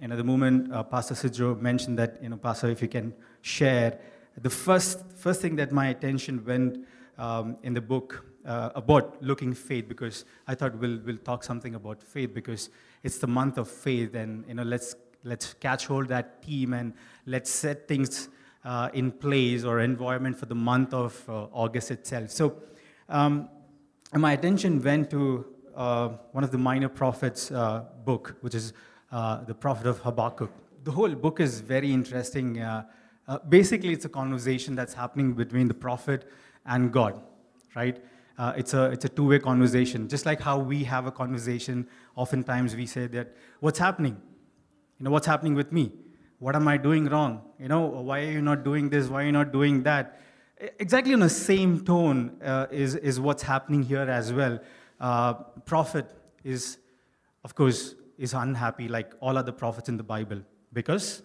you know, the moment uh, Pastor Sidro mentioned that, you know, Pastor, if you can share, the first, first thing that my attention went um, in the book uh, about looking faith, because I thought we'll, we'll talk something about faith because it's the month of faith, and, you know, let's, let's catch hold that theme and let's set things uh, in place or environment for the month of uh, August itself. So um, my attention went to uh, one of the minor prophets uh, book, which is uh, the prophet of Habakkuk. The whole book is very interesting. Uh, uh, basically, it's a conversation that's happening between the prophet and God, right? Uh, it's a, it's a two way conversation. Just like how we have a conversation, oftentimes we say that, What's happening? You know, what's happening with me? What am I doing wrong? You know, why are you not doing this? Why are you not doing that? Exactly on the same tone uh, is, is what's happening here as well. Uh, prophet is, of course, is unhappy like all other prophets in the Bible because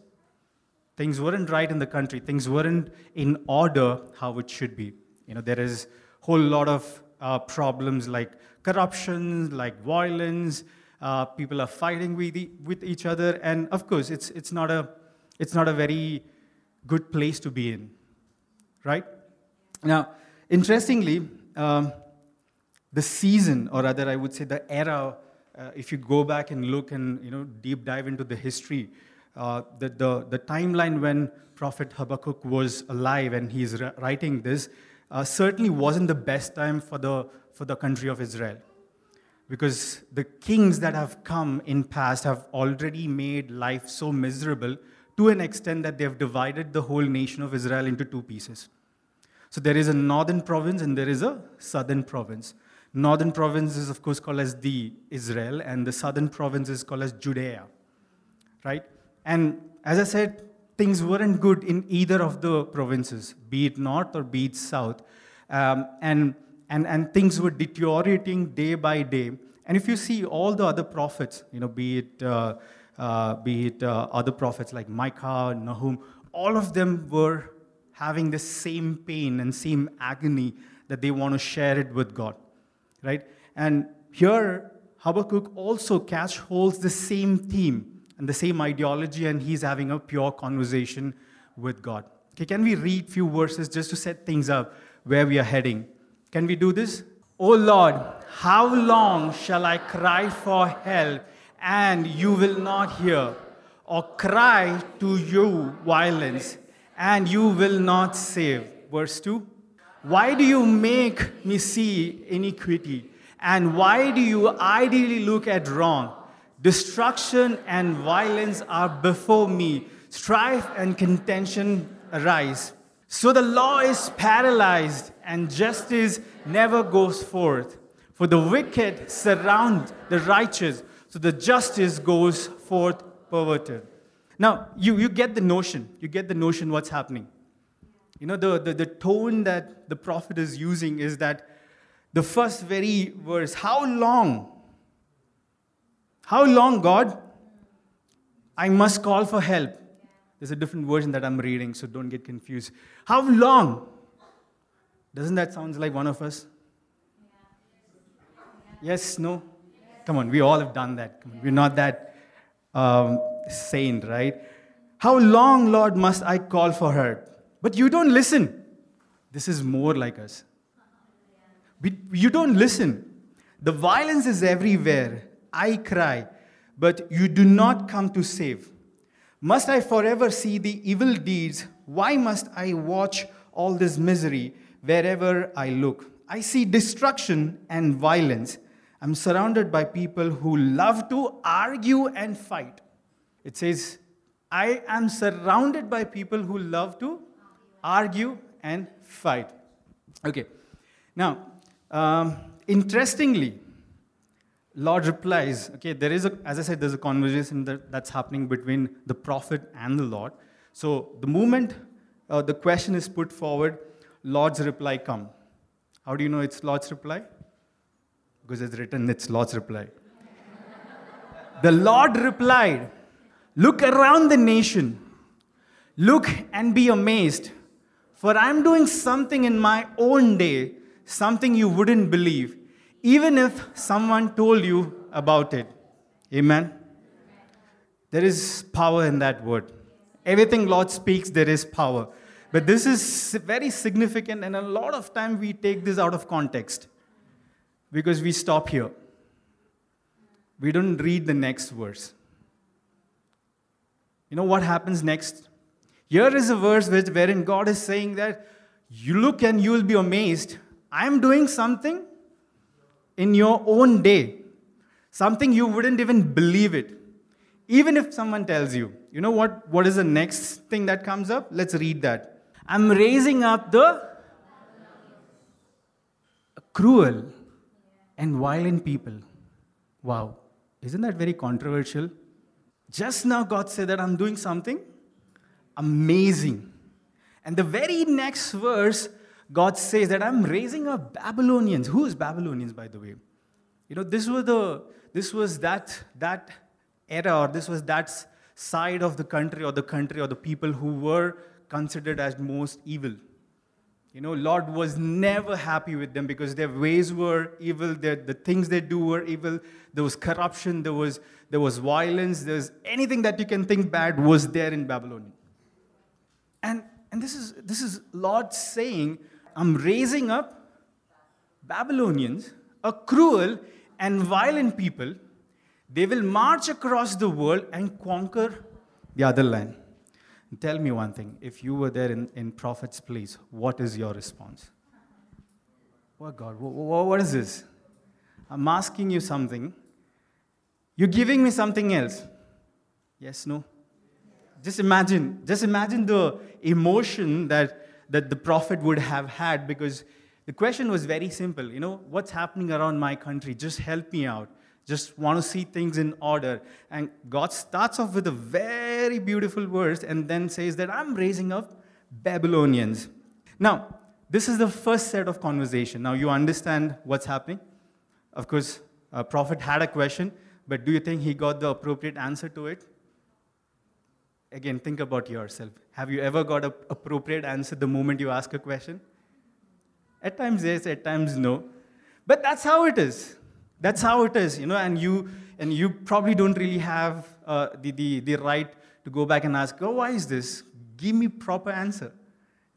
things weren't right in the country. Things weren't in order how it should be. You know, there is a whole lot of uh, problems like corruption, like violence. Uh, people are fighting with, e- with each other, and of course, it's, it's, not a, it's not a very good place to be in, right? Now, interestingly, um, the season, or rather, I would say the era, uh, if you go back and look and you know deep dive into the history, uh, the, the, the timeline when Prophet Habakkuk was alive and he's writing this uh, certainly wasn't the best time for the, for the country of Israel. Because the kings that have come in past have already made life so miserable to an extent that they have divided the whole nation of Israel into two pieces. So there is a northern province and there is a southern province. Northern province is, of course, called as the Israel, and the southern province is called as Judea, right? And as I said, things weren't good in either of the provinces, be it north or be it south. Um, and, and, and things were deteriorating day by day. And if you see all the other prophets, you know, be it, uh, uh, be it uh, other prophets like Micah, Nahum, all of them were having the same pain and same agony that they want to share it with God right? And here, Habakkuk also catch holds the same theme and the same ideology, and he's having a pure conversation with God. Okay, can we read a few verses just to set things up where we are heading? Can we do this? Oh Lord, how long shall I cry for help and you will not hear? Or cry to you violence and you will not save? Verse 2 why do you make me see iniquity? And why do you ideally look at wrong? Destruction and violence are before me. Strife and contention arise. So the law is paralyzed and justice never goes forth. For the wicked surround the righteous, so the justice goes forth perverted. Now, you, you get the notion. You get the notion what's happening. You know, the, the, the tone that the prophet is using is that the first very verse, how long? How long, God? I must call for help. There's a different version that I'm reading, so don't get confused. How long? Doesn't that sound like one of us? Yes, no? Come on, we all have done that. We're not that um, sane, right? How long, Lord, must I call for her? But you don't listen. This is more like us. You don't listen. The violence is everywhere. I cry, but you do not come to save. Must I forever see the evil deeds? Why must I watch all this misery wherever I look? I see destruction and violence. I'm surrounded by people who love to argue and fight. It says, I am surrounded by people who love to argue and fight. Okay. Now, um, interestingly, Lord replies, okay, there is a, as I said, there's a conversation that, that's happening between the prophet and the Lord. So the moment uh, the question is put forward, Lord's reply come. How do you know it's Lord's reply? Because it's written, it's Lord's reply. the Lord replied, Look around the nation, look and be amazed, for I'm doing something in my own day, something you wouldn't believe, even if someone told you about it. Amen. There is power in that word. Everything Lord speaks, there is power. But this is very significant, and a lot of time we take this out of context because we stop here. We don't read the next verse. You know what happens next? Here is a verse which, wherein God is saying that you look and you will be amazed. I'm doing something in your own day, something you wouldn't even believe it. Even if someone tells you, you know what, what is the next thing that comes up? Let's read that. I'm raising up the cruel and violent people. Wow. Isn't that very controversial? Just now, God said that I'm doing something amazing. And the very next verse, God says that I'm raising up Babylonians. Who is Babylonians, by the way? You know, this was the this was that that era, or this was that side of the country, or the country, or the people who were considered as most evil. You know, Lord was never happy with them because their ways were evil, their, the things they do were evil. There was corruption, there was, there was violence, there's anything that you can think bad was there in Babylon. And, and this, is, this is Lord saying, I'm raising up Babylonians, a cruel and violent people. They will march across the world and conquer the other land. Tell me one thing. If you were there in, in prophet's place, what is your response? What God, what, what is this? I'm asking you something. You're giving me something else. Yes, no? Just imagine, just imagine the emotion that, that the prophet would have had because the question was very simple. You know, what's happening around my country? Just help me out just want to see things in order. And God starts off with a very beautiful verse and then says that I'm raising up Babylonians. Now, this is the first set of conversation. Now, you understand what's happening? Of course, a prophet had a question, but do you think he got the appropriate answer to it? Again, think about yourself. Have you ever got an appropriate answer the moment you ask a question? At times, yes, at times, no. But that's how it is. That's how it is, you know, and you, and you probably don't really have uh, the, the, the right to go back and ask, oh, why is this? Give me proper answer.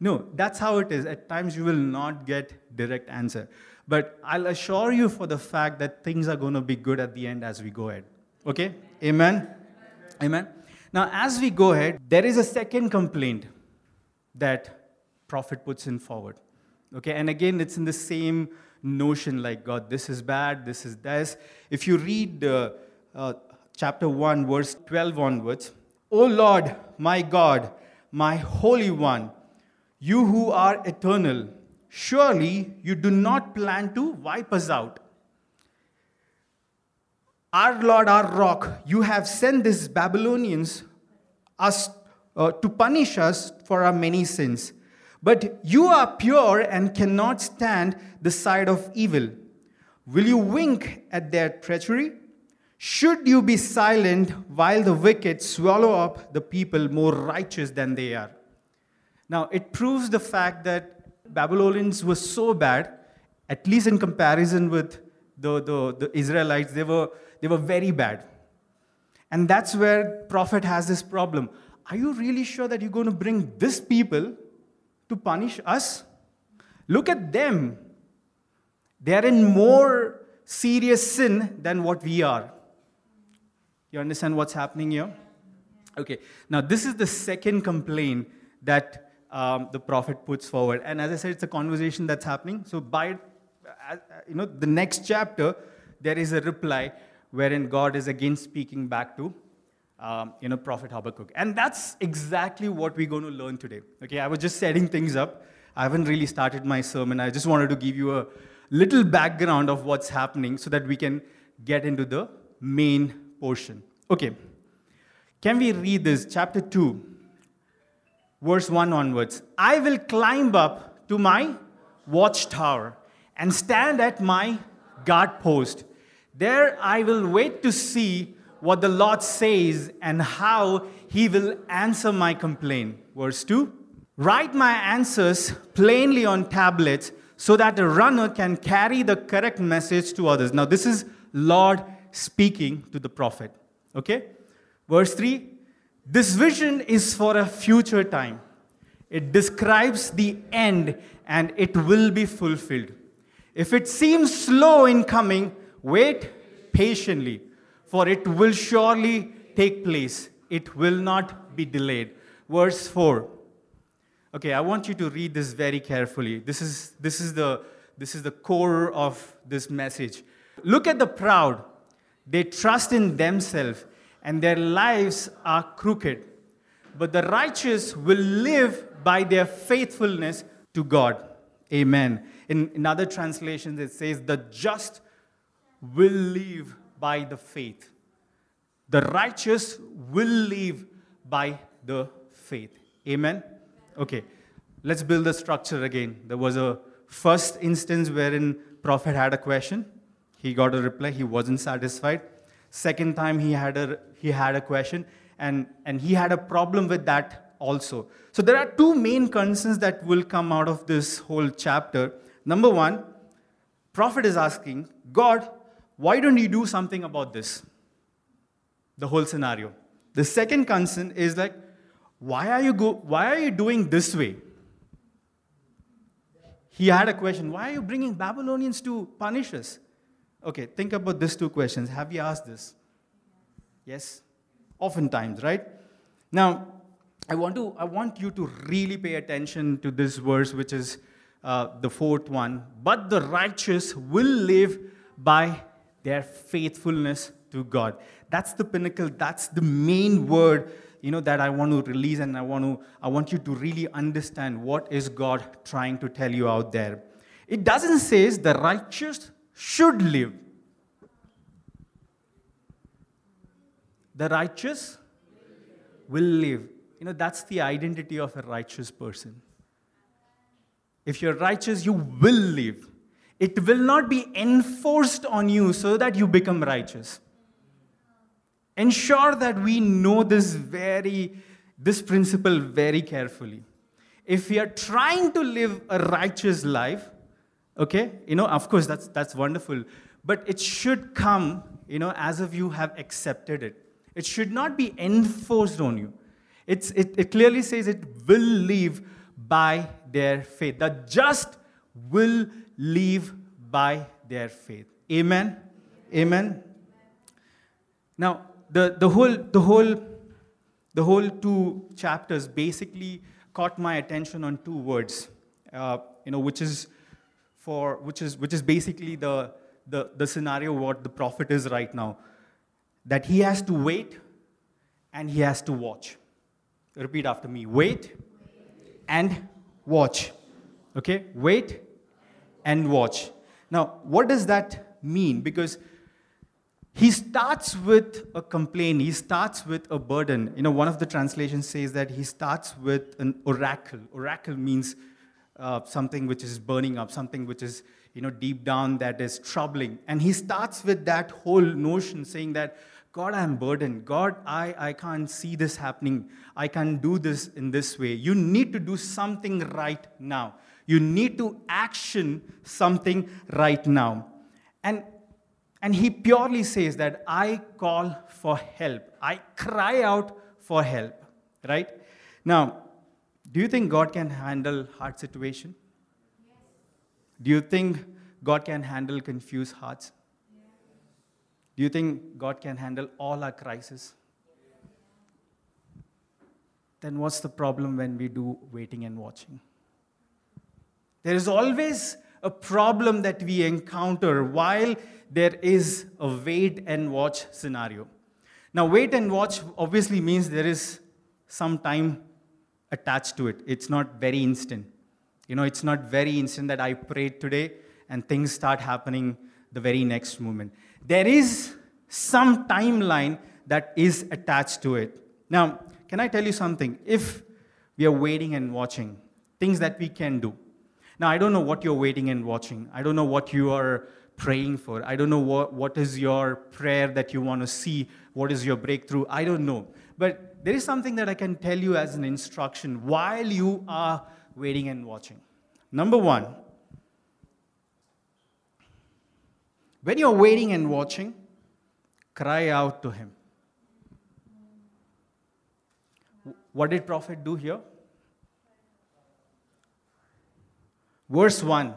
No, that's how it is. At times you will not get direct answer. But I'll assure you for the fact that things are going to be good at the end as we go ahead. Okay? Amen? Amen? Now, as we go ahead, there is a second complaint that prophet puts in forward. Okay? And again, it's in the same notion like, God, this is bad, this is this. If you read uh, uh, chapter 1, verse 12 onwards, O Lord, my God, my Holy One, you who are eternal, surely you do not plan to wipe us out. Our Lord, our rock, you have sent these Babylonians us uh, to punish us for our many sins. But you are pure and cannot stand the side of evil. Will you wink at their treachery? Should you be silent while the wicked swallow up the people more righteous than they are? Now, it proves the fact that Babylonians were so bad, at least in comparison with the, the, the Israelites, they were, they were very bad. And that's where prophet has this problem. Are you really sure that you're going to bring this people to punish us? Look at them. They are in more serious sin than what we are. You understand what's happening here? Okay, now this is the second complaint that um, the prophet puts forward. And as I said, it's a conversation that's happening. So, by uh, you know, the next chapter, there is a reply wherein God is again speaking back to um, you know, Prophet Habakkuk. And that's exactly what we're going to learn today. Okay, I was just setting things up. I haven't really started my sermon. I just wanted to give you a little background of what's happening so that we can get into the main portion. Okay, can we read this? Chapter 2, verse 1 onwards. I will climb up to my watchtower and stand at my guard post. There I will wait to see what the Lord says and how he will answer my complaint. Verse 2 Write my answers plainly on tablets so that a runner can carry the correct message to others. Now, this is Lord speaking to the prophet. Okay? Verse 3 This vision is for a future time. It describes the end and it will be fulfilled. If it seems slow in coming, wait patiently, for it will surely take place. It will not be delayed. Verse 4. Okay, I want you to read this very carefully. This is, this is, the, this is the core of this message. Look at the proud. They trust in themselves, and their lives are crooked. But the righteous will live by their faithfulness to God. Amen. In, in other translations, it says, The just will live by the faith. The righteous will live by the faith. Amen. Okay, let's build the structure again. There was a first instance wherein prophet had a question. He got a reply. He wasn't satisfied. Second time he had a he had a question, and, and he had a problem with that also. So there are two main concerns that will come out of this whole chapter. Number one, prophet is asking, God, why don't you do something about this? The whole scenario. The second concern is like, why are you go, why are you doing this way? He had a question, why are you bringing Babylonians to punish us? Okay, think about these two questions. Have you asked this? Yes? Oftentimes, right? Now, I want, to, I want you to really pay attention to this verse, which is uh, the fourth one. But the righteous will live by their faithfulness to God. That's the pinnacle. That's the main word you know that I want to release, and I want to I want you to really understand what is God trying to tell you out there. It doesn't say the righteous should live. The righteous will live. You know, that's the identity of a righteous person. If you're righteous, you will live. It will not be enforced on you so that you become righteous. Ensure that we know this very, this principle very carefully. If we are trying to live a righteous life, okay, you know, of course, that's, that's wonderful, but it should come, you know, as if you have accepted it. It should not be enforced on you. It's, it, it clearly says it will live by their faith. The just will live by their faith. Amen. Amen. Now, the, the whole the whole the whole two chapters basically caught my attention on two words, uh, you know, which is for which is which is basically the, the the scenario what the prophet is right now, that he has to wait and he has to watch. Repeat after me wait and watch. Okay? Wait and watch. Now, what does that mean? Because he starts with a complaint, he starts with a burden. You know, one of the translations says that he starts with an oracle. Oracle means uh, something which is burning up, something which is, you know, deep down that is troubling. And he starts with that whole notion saying that God, I'm burdened. God, I, I can't see this happening. I can't do this in this way. You need to do something right now. You need to action something right now. And, and he purely says that I call for help. I cry out for help. Right? Now, do you think God can handle hard situation? Do you think God can handle confused hearts? Do you think God can handle all our crises? Then what's the problem when we do waiting and watching? There is always a problem that we encounter while there is a wait and watch scenario. Now, wait and watch obviously means there is some time attached to it. It's not very instant. You know, it's not very instant that I prayed today and things start happening the very next moment there is some timeline that is attached to it. Now, can I tell you something? If we are waiting and watching, things that we can do. Now, I don't know what you're waiting and watching. I don't know what you are praying for. I don't know what, what is your prayer that you want to see. What is your breakthrough? I don't know. But there is something that I can tell you as an instruction while you are waiting and watching. Number one, when you're waiting and watching, cry out to Him. What did prophet do here? Verse 1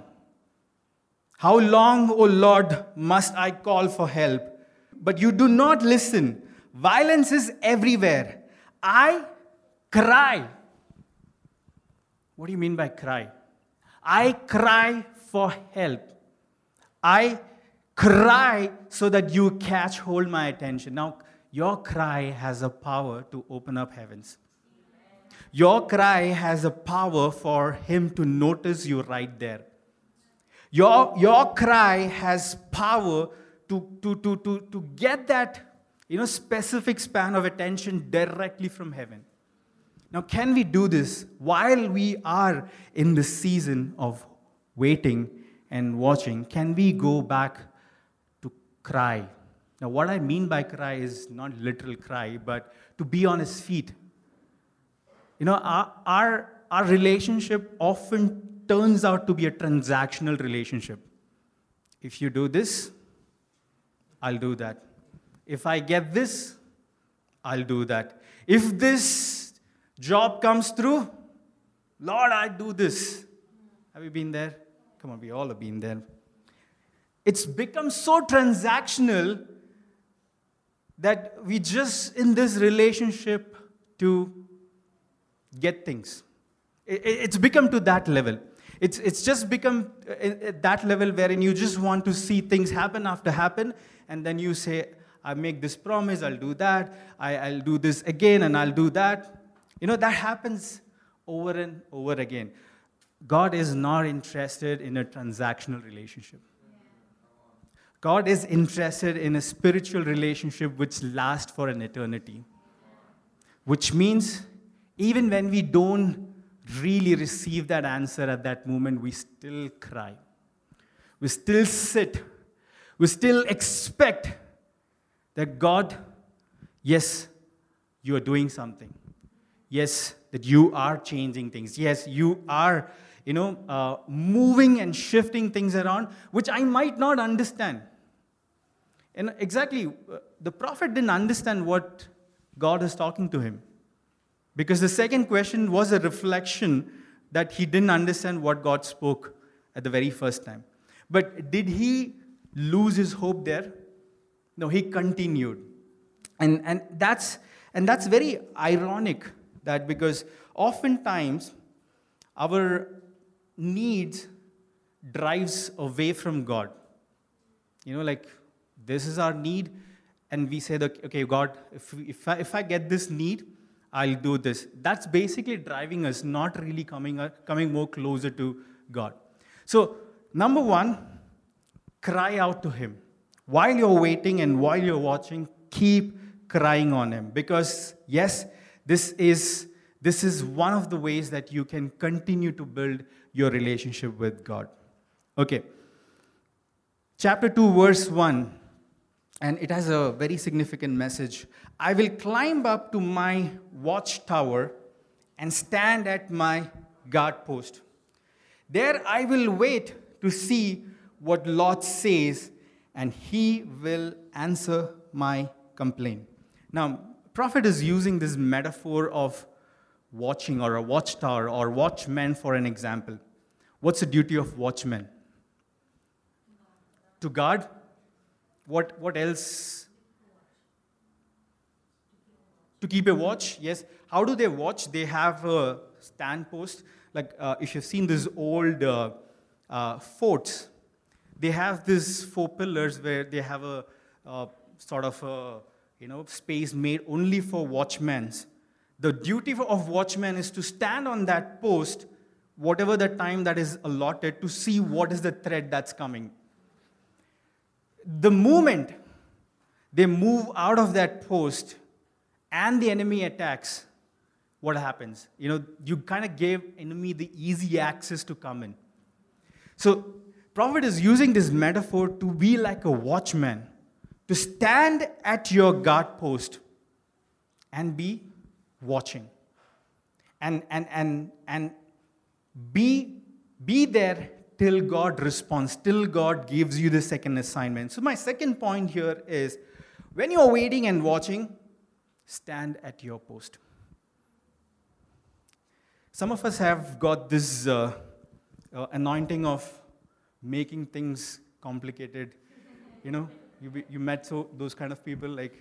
How long, O Lord, must I call for help? But you do not listen. Violence is everywhere. I cry. What do you mean by cry? I cry for help. I cry so that you catch hold my attention. Now, your cry has a power to open up heavens. Your cry has a power for him to notice you right there. Your, your cry has power to, to, to, to, to get that you know, specific span of attention directly from heaven. Now, can we do this while we are in the season of waiting and watching? Can we go back to cry? Now, what I mean by cry is not literal cry, but to be on his feet. You know, our, our, our relationship often turns out to be a transactional relationship. If you do this, I'll do that. If I get this, I'll do that. If this job comes through, Lord, I do this. Have you been there? Come on, we all have been there. It's become so transactional that we just in this relationship to get things. It's become to that level. It's, it's just become uh, at that level wherein you just want to see things happen after happen, and then you say, I make this promise, I'll do that, I, I'll do this again, and I'll do that. You know, that happens over and over again. God is not interested in a transactional relationship. God is interested in a spiritual relationship which lasts for an eternity. Which means even when we don't really receive that answer at that moment, we still cry. We still sit. We still expect that God, yes, you are doing something. Yes, that you are changing things. Yes, you are, you know, uh, moving and shifting things around, which I might not understand. And exactly, uh, the prophet didn't understand what God is talking to him. Because the second question was a reflection that he didn't understand what God spoke at the very first time. But did he lose his hope there? No, he continued. And, and, that's, and that's very ironic that because oftentimes our needs drives away from God. You know, like this is our need, and we say okay, God, if, if, I, if I get this need, I'll do this. That's basically driving us, not really coming, coming more closer to God. So, number one, cry out to Him. While you're waiting and while you're watching, keep crying on Him. Because, yes, this is, this is one of the ways that you can continue to build your relationship with God. Okay. Chapter 2, verse 1 and it has a very significant message. I will climb up to my watchtower and stand at my guard post. There I will wait to see what Lord says, and he will answer my complaint. Now, prophet is using this metaphor of watching or a watchtower or watchmen for an example. What's the duty of watchmen? To guard what, what else? To keep a watch, yes. How do they watch? They have a stand post. Like uh, if you've seen these old uh, uh, forts, they have these four pillars where they have a sort of a you know space made only for watchmen. The duty of watchmen is to stand on that post, whatever the time that is allotted, to see what is the threat that's coming the moment they move out of that post and the enemy attacks, what happens? You know, you kind of gave enemy the easy access to come in. So, prophet is using this metaphor to be like a watchman, to stand at your guard post and be watching. And, and, and, and be, be there till God responds, till God gives you the second assignment. So, my second point here is when you're waiting and watching, stand at your post. some of us have got this uh, uh, anointing of making things complicated. You know, you, you met so, those kind of people like,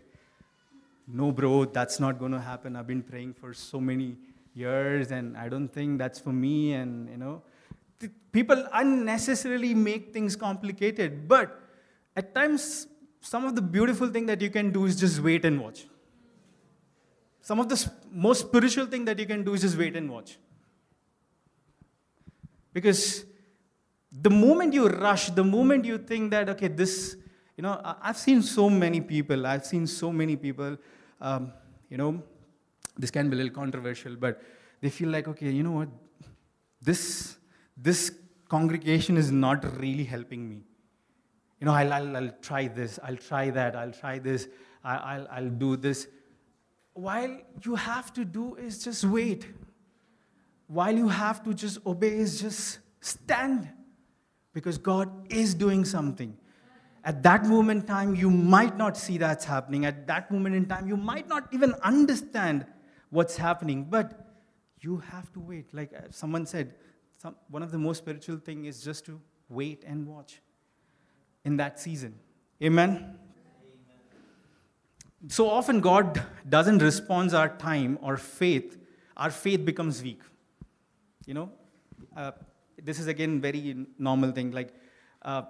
no, bro, that's not going to happen. I've been praying for so many years and I don't think that's for me. And, you know, people unnecessarily make things complicated. But at times, some of the beautiful thing that you can do is just wait and watch. Some of the most spiritual thing that you can do is just wait and watch. Because the moment you rush, the moment you think that, okay, this, you know, I've seen so many people, I've seen so many people, um, you know, this can be a little controversial, but they feel like, okay, you know what, this, this congregation is not really helping me. You know, I'll, I'll, I'll try this, I'll try that, I'll try this, I'll, I'll do this. While you have to do is just wait. While you have to just obey is just stand. Because God is doing something. At that moment in time, you might not see that's happening. At that moment in time, you might not even understand what's happening. But you have to wait. Like uh, someone said, some, one of the most spiritual thing is just to wait and watch in that season. Amen? Amen? So often God doesn't respond our time or faith. Our faith becomes weak. You know, uh, this is again very normal thing. Like, uh,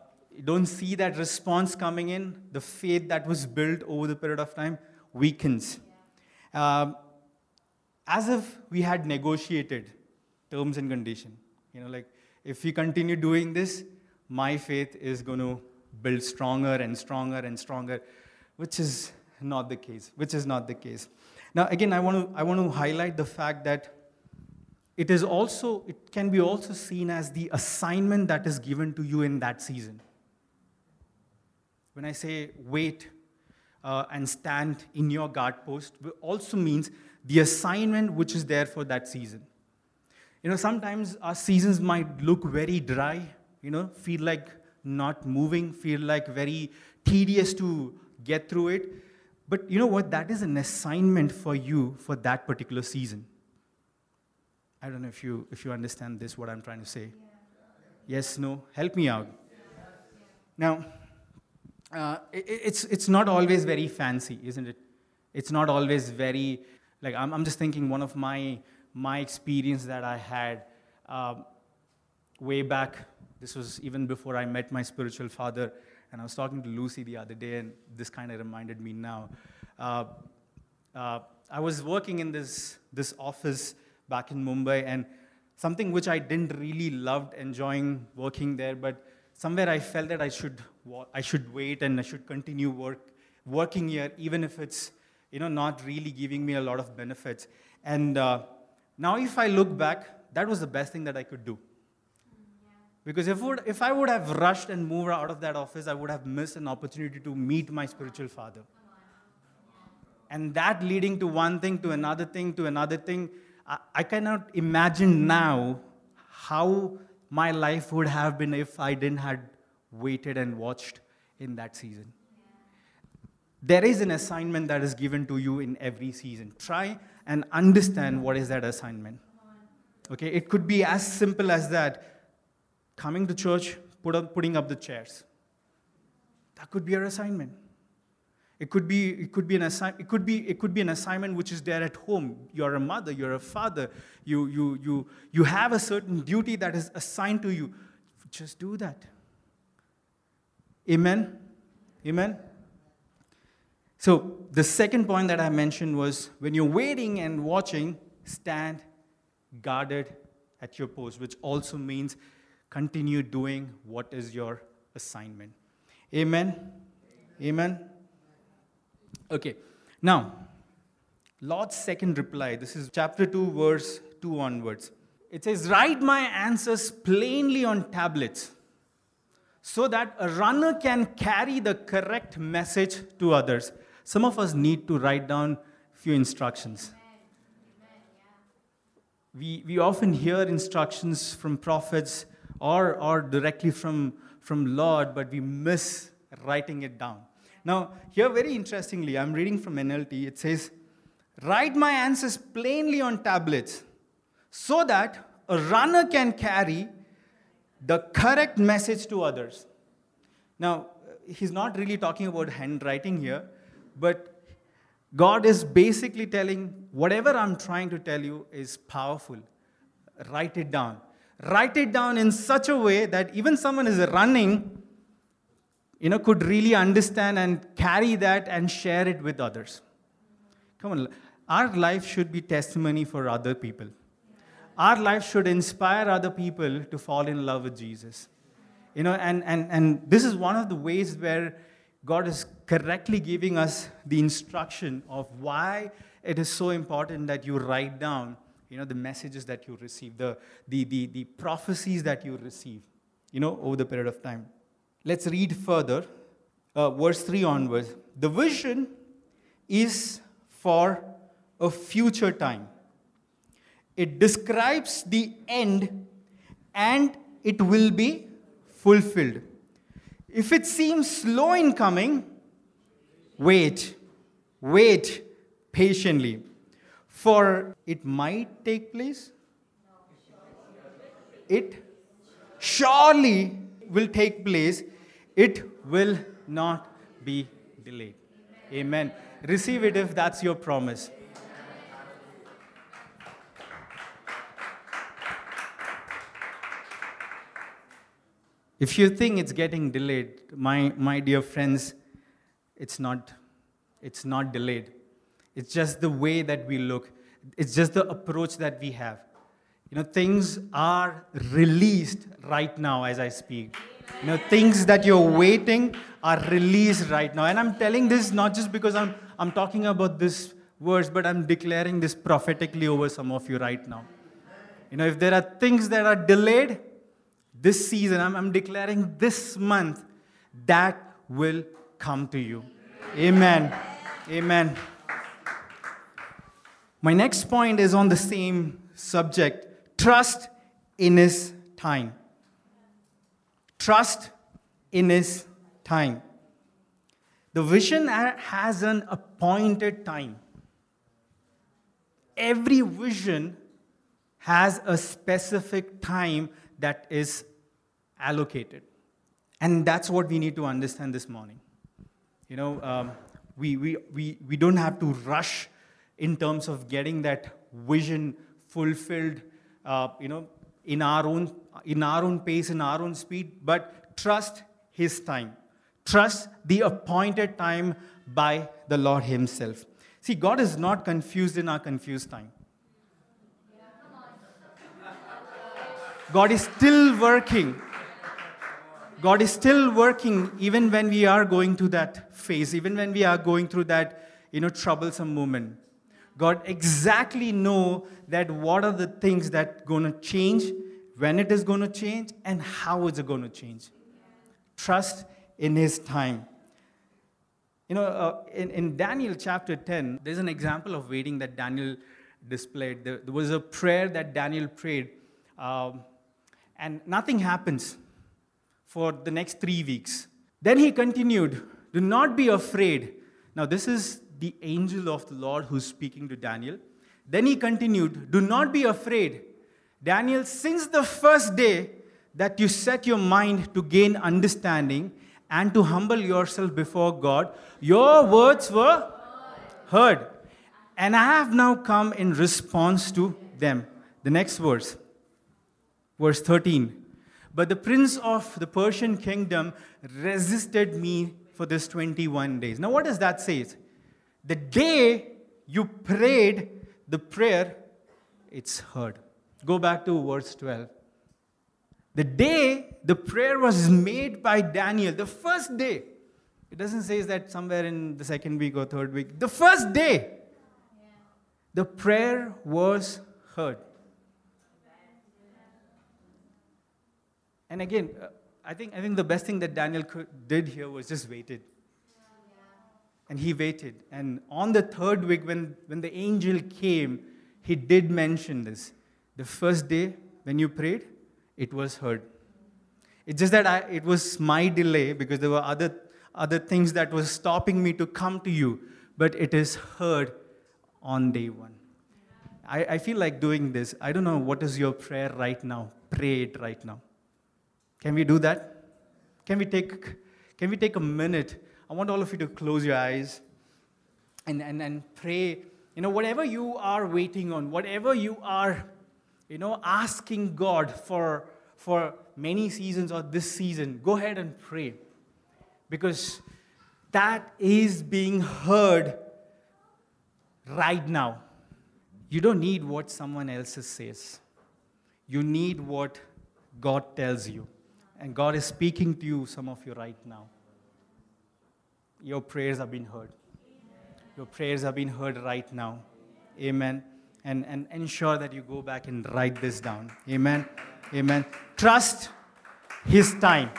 don't see that response coming in. The faith that was built over the period of time weakens. Um, as if we had negotiated terms and condition. You know, like if we continue doing this, my faith is going to build stronger and stronger and stronger, which is not the case. Which is not the case. Now, again, I want to I want to highlight the fact that it is also it can be also seen as the assignment that is given to you in that season. When I say wait uh, and stand in your guard post, also means the assignment which is there for that season. You know, sometimes our seasons might look very dry, you know, feel like not moving, feel like very tedious to get through it. But you know what? That is an assignment for you for that particular season. I don't know if you, if you understand this, what I'm trying to say. Yes, no? Help me out. Now, uh, it, it's, it's not always very fancy, isn't it? It's not always very like, I'm, I'm just thinking one of my, my experience that I had um, way back, this was even before I met my spiritual father, and I was talking to Lucy the other day, and this kind of reminded me now. Uh, uh, I was working in this, this office back in Mumbai, and something which I didn't really loved enjoying working there, but somewhere I felt that I should, I should wait and I should continue work, working here, even if it's you know, not really giving me a lot of benefits. And uh, now, if I look back, that was the best thing that I could do. Because if, would, if I would have rushed and moved out of that office, I would have missed an opportunity to meet my spiritual father. And that leading to one thing, to another thing, to another thing, I, I cannot imagine now how my life would have been if I didn't had waited and watched in that season. There is an assignment that is given to you in every season. Try and understand what is that assignment. Okay, it could be as simple as that coming to church, put up, putting up the chairs. That could be your assignment. It could be, it could be an assi- it could be, it could be an assignment which is there at home. You're a mother, you're a father, you, you, you, you have a certain duty that is assigned to you. Just do that. Amen? Amen? So, the second point that I mentioned was when you're waiting and watching, stand guarded at your post, which also means continue doing what is your assignment. Amen? Amen? Okay, now, Lord's second reply. This is chapter 2, verse 2 onwards. It says, Write my answers plainly on tablets so that a runner can carry the correct message to others. Some of us need to write down a few instructions. We, we often hear instructions from prophets or, or directly from, from Lord, but we miss writing it down. Now, here, very interestingly, I'm reading from NLT. It says, Write my answers plainly on tablets so that a runner can carry the correct message to others. Now, he's not really talking about handwriting here, but God is basically telling whatever I'm trying to tell you is powerful. Write it down. Write it down in such a way that even someone is running, you know, could really understand and carry that and share it with others. Come on, our life should be testimony for other people. Our life should inspire other people to fall in love with Jesus. You know, and, and, and this is one of the ways where God is correctly giving us the instruction of why it is so important that you write down you know, the messages that you receive, the, the, the, the prophecies that you receive, you know, over the period of time. Let's read further, uh, verse 3 onwards. The vision is for a future time. It describes the end and it will be fulfilled. If it seems slow in coming, wait, wait patiently, for it might take place. It surely will take place. It will not be delayed. Amen. Receive it if that's your promise. If you think it's getting delayed, my, my dear friends, it's not, it's not delayed. It's just the way that we look. It's just the approach that we have. You know, things are released right now as I speak. You know, things that you're waiting are released right now. And I'm telling this not just because I'm, I'm talking about this verse, but I'm declaring this prophetically over some of you right now. You know, if there are things that are delayed, this season, I'm, I'm declaring this month, that will come to you. Amen. Amen. My next point is on the same subject trust in His time. Trust in His time. The vision has an appointed time. Every vision has a specific time that is allocated. And that's what we need to understand this morning. You know, um, we, we, we, we don't have to rush in terms of getting that vision fulfilled, uh, you know, in our, own, in our own pace, in our own speed, but trust His time. Trust the appointed time by the Lord Himself. See, God is not confused in our confused time. God is still working God is still working even when we are going through that phase, even when we are going through that, you know, troublesome moment. God exactly know that what are the things that going to change, when it is going to change, and how is it going to change. Trust in His time. You know, uh, in, in Daniel chapter 10, there's an example of waiting that Daniel displayed. There, there was a prayer that Daniel prayed, um, and nothing happens for the next three weeks. Then he continued, Do not be afraid. Now, this is the angel of the Lord who's speaking to Daniel. Then he continued, Do not be afraid. Daniel, since the first day that you set your mind to gain understanding and to humble yourself before God, your words were heard. And I have now come in response to them. The next verse, verse 13. But the prince of the Persian kingdom resisted me for this 21 days. Now, what does that say? The day you prayed the prayer, it's heard. Go back to verse 12. The day the prayer was made by Daniel, the first day, it doesn't say that somewhere in the second week or third week, the first day, the prayer was heard. And again, uh, I, think, I think the best thing that Daniel could, did here was just waited. And he waited. And on the third week, when, when the angel came, he did mention this. The first day when you prayed, it was heard. It's just that I, it was my delay because there were other, other things that was stopping me to come to you. But it is heard on day one. I, I feel like doing this. I don't know what is your prayer right now. Pray it right now. Can we do that? Can we take, can we take a minute? I want all of you to close your eyes and, and, and pray. You know, whatever you are waiting on, whatever you are, you know, asking God for, for many seasons or this season, go ahead and pray. Because that is being heard right now. You don't need what someone else says. You need what God tells you. And God is speaking to you, some of you, right now. Your prayers have been heard. Your prayers have been heard right now. Amen. And, and ensure that you go back and write this down. Amen. Amen. Trust His time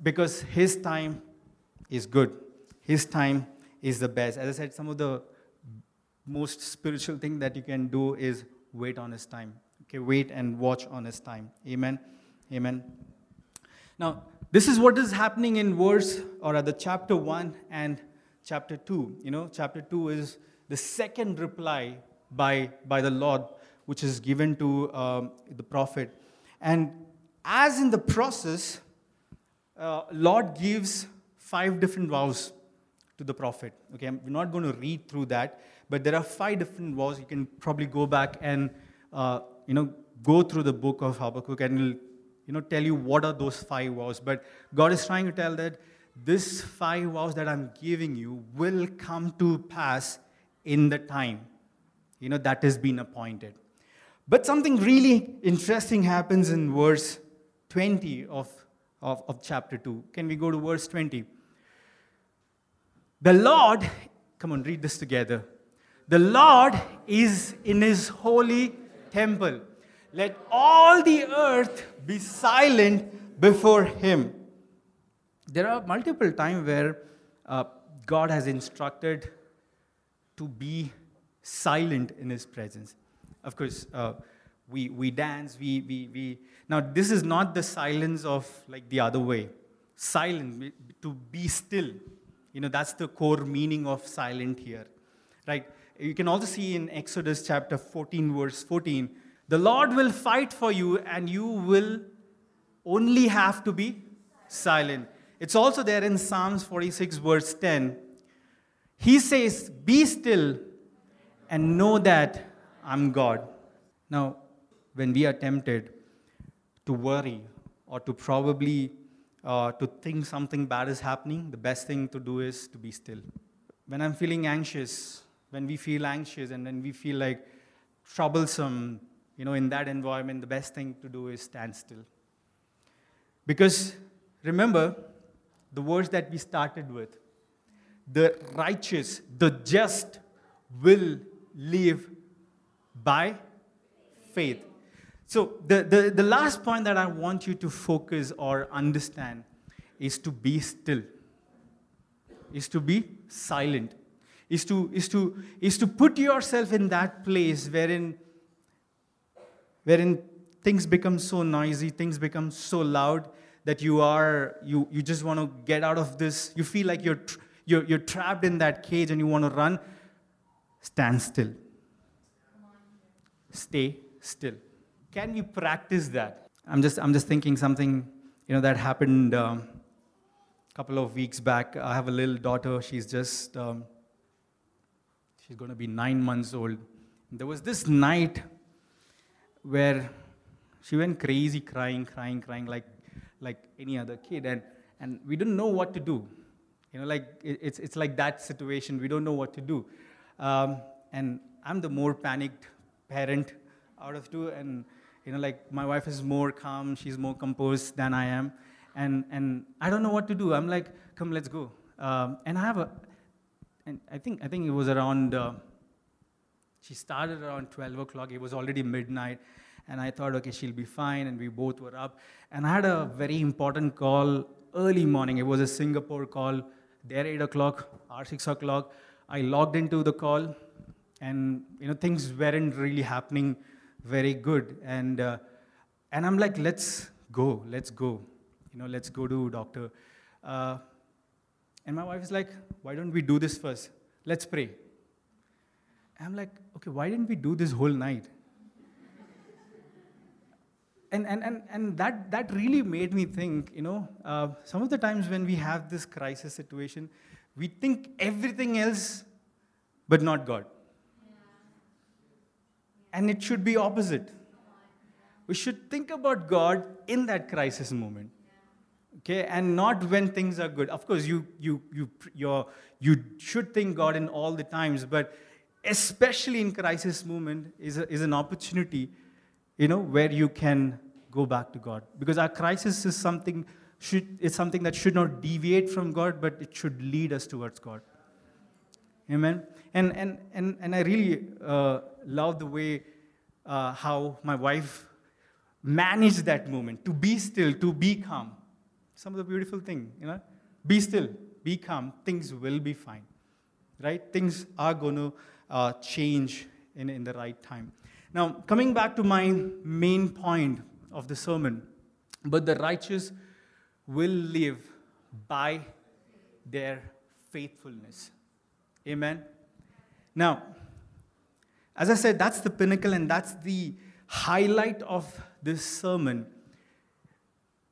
because His time is good. His time is the best. As I said, some of the most spiritual thing that you can do is wait on His time. Okay, wait and watch on His time. Amen. Amen. Now, this is what is happening in verse or at the chapter 1 and chapter 2. You know, chapter 2 is the second reply by, by the Lord, which is given to um, the prophet. And as in the process, uh, Lord gives five different vows to the prophet. Okay, I'm not going to read through that, but there are five different vows. You can probably go back and uh, you know go through the book of Habakkuk, and it'll you know tell you what are those five vows. But God is trying to tell that this five vows that I'm giving you will come to pass in the time you know that has been appointed. But something really interesting happens in verse 20 of, of, of chapter 2. Can we go to verse 20? The Lord, come on, read this together. The Lord is in his holy temple. Let all the earth be silent before him. There are multiple times where uh, God has instructed to be silent in his presence. Of course, uh, we, we dance, we, we, we. Now, this is not the silence of like the other way. Silent, to be still. You know, that's the core meaning of silent here. Right? You can also see in Exodus chapter 14, verse 14, the Lord will fight for you and you will only have to be silent. It's also there in Psalms 46, verse 10. He says, Be still and know that I'm God. Now, when we are tempted to worry or to probably uh, to think something bad is happening, the best thing to do is to be still. When I'm feeling anxious, when we feel anxious and when we feel like troublesome, you know, in that environment, the best thing to do is stand still. Because remember the words that we started with the righteous, the just will live by faith. So, the, the, the last point that I want you to focus or understand is to be still, is to be silent, is to, is to, is to put yourself in that place wherein, wherein things become so noisy, things become so loud that you are, you, you just want to get out of this. You feel like you're, you're, you're trapped in that cage and you want to run stand still. Stay still. Can we practice that? I'm just, I'm just thinking something, you know, that happened a um, couple of weeks back. I have a little daughter. She's just, um, she's going to be nine months old. There was this night where she went crazy, crying, crying, crying, like, like any other kid. And, and we didn't know what to do. You know, like, it's, it's like that situation. We don't know what to do. Um, and I'm the more panicked parent out of two. And, you know, like my wife is more calm, she's more composed than I am. And, and I don't know what to do. I'm like, come, let's go. Um, and I have a, and I think, I think it was around, uh, she started around 12 o'clock. It was already midnight. And I thought, okay, she'll be fine. And we both were up. And I had a very important call early morning. It was a Singapore call. There, 8 o'clock, our 6 o'clock. I logged into the call, and you know things weren't really happening very good. And uh, and I'm like, let's go, let's go, you know, let's go to doctor. Uh, and my wife is like, why don't we do this first? Let's pray. I'm like, okay, why didn't we do this whole night? And, and, and, and that, that really made me think, you know, uh, some of the times when we have this crisis situation, we think everything else, but not God. And it should be opposite. We should think about God in that crisis moment. Okay, and not when things are good. Of course, you, you, you, you you should think God in all the times, but especially in crisis moment is, a, is an opportunity, you know, where you can go back to God. Because our crisis is something, should, something that should not deviate from God, but it should lead us towards God. Amen. And, and, and, and I really uh, love the way uh, how my wife managed that moment to be still, to be calm. Some of the beautiful thing, you know, be still, be calm. Things will be fine, right? Things are going to uh, change in, in the right time. Now, coming back to my main point of the sermon, but the righteous will live by their faithfulness. Amen. Now, as I said, that's the pinnacle and that's the highlight of this sermon.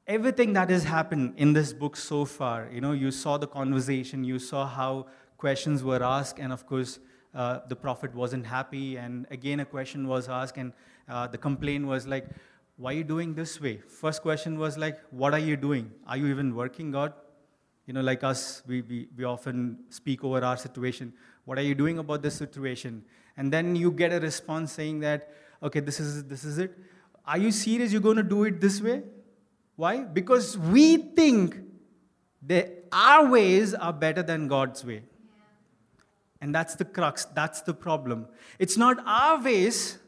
Everything that has happened in this book so far, you know, you saw the conversation, you saw how questions were asked, and of course, uh, the prophet wasn't happy. And again, a question was asked, and uh, the complaint was like, Why are you doing this way? First question was like, What are you doing? Are you even working, God? You know, like us, we, we, we often speak over our situation. What are you doing about this situation? And then you get a response saying that, okay, this is, this is it. Are you serious? You're going to do it this way? Why? Because we think that our ways are better than God's way. And that's the crux, that's the problem. It's not our ways,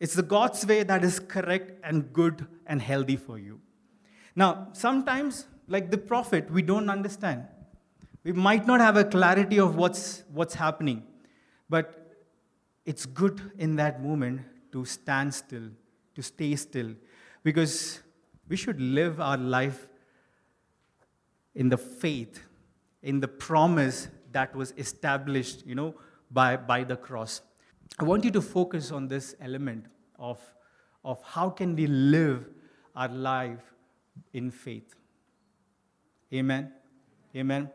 it's the God's way that is correct and good and healthy for you. Now, sometimes like the prophet, we don't understand. We might not have a clarity of what's, what's happening, but it's good in that moment to stand still, to stay still, because we should live our life in the faith, in the promise that was established, you know, by, by the cross. I want you to focus on this element of, of how can we live our life in faith. Amen. Amen.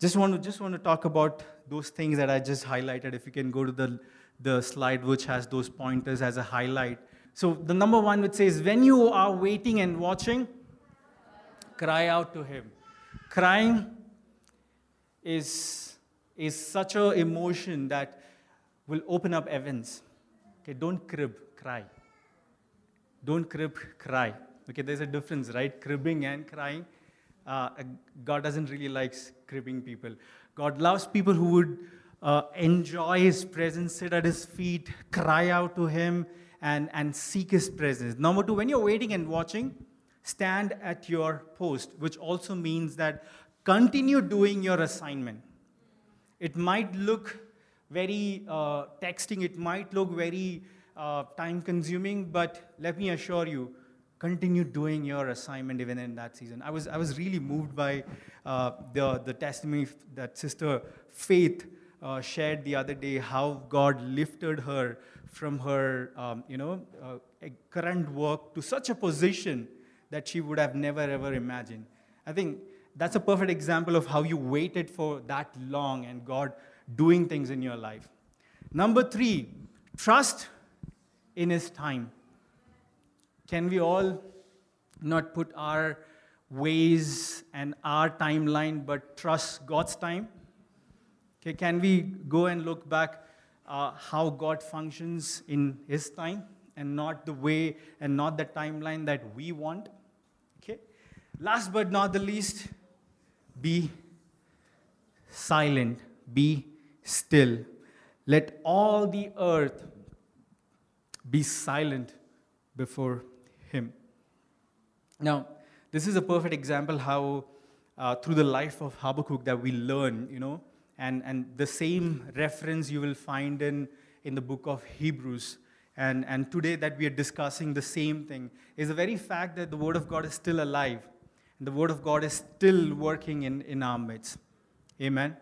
Just want to just want to talk about those things that I just highlighted. If you can go to the, the slide which has those pointers as a highlight. So the number one which says, when you are waiting and watching, cry out to him. Crying is, is such an emotion that will open up heavens. Okay, don't crib, cry. Don't crib, cry. Okay, there's a difference, right? Cribbing and crying uh, God doesn't really like cribbing people. God loves people who would uh, enjoy His presence, sit at His feet, cry out to Him, and, and seek His presence. Number two, when you're waiting and watching, stand at your post, which also means that continue doing your assignment. It might look very uh, texting, it might look very uh, time consuming, but let me assure you, continue doing your assignment even in that season. I was, I was really moved by uh, the, the testimony that Sister Faith uh, shared the other day, how God lifted her from her, um, you know, uh, current work to such a position that she would have never ever imagined. I think that's a perfect example of how you waited for that long and God doing things in your life. Number three, trust in His time. Can we all not put our ways and our timeline, but trust God's time? Okay, can we go and look back uh, how God functions in His time and not the way and not the timeline that we want? Okay. Last but not the least, be silent, be still. Let all the earth be silent before him. Now, this is a perfect example how uh, through the life of Habakkuk that we learn, you know, and, and the same reference you will find in, in the book of Hebrews. And, and today that we are discussing the same thing is the very fact that the Word of God is still alive. And the Word of God is still working in, in our midst. Amen.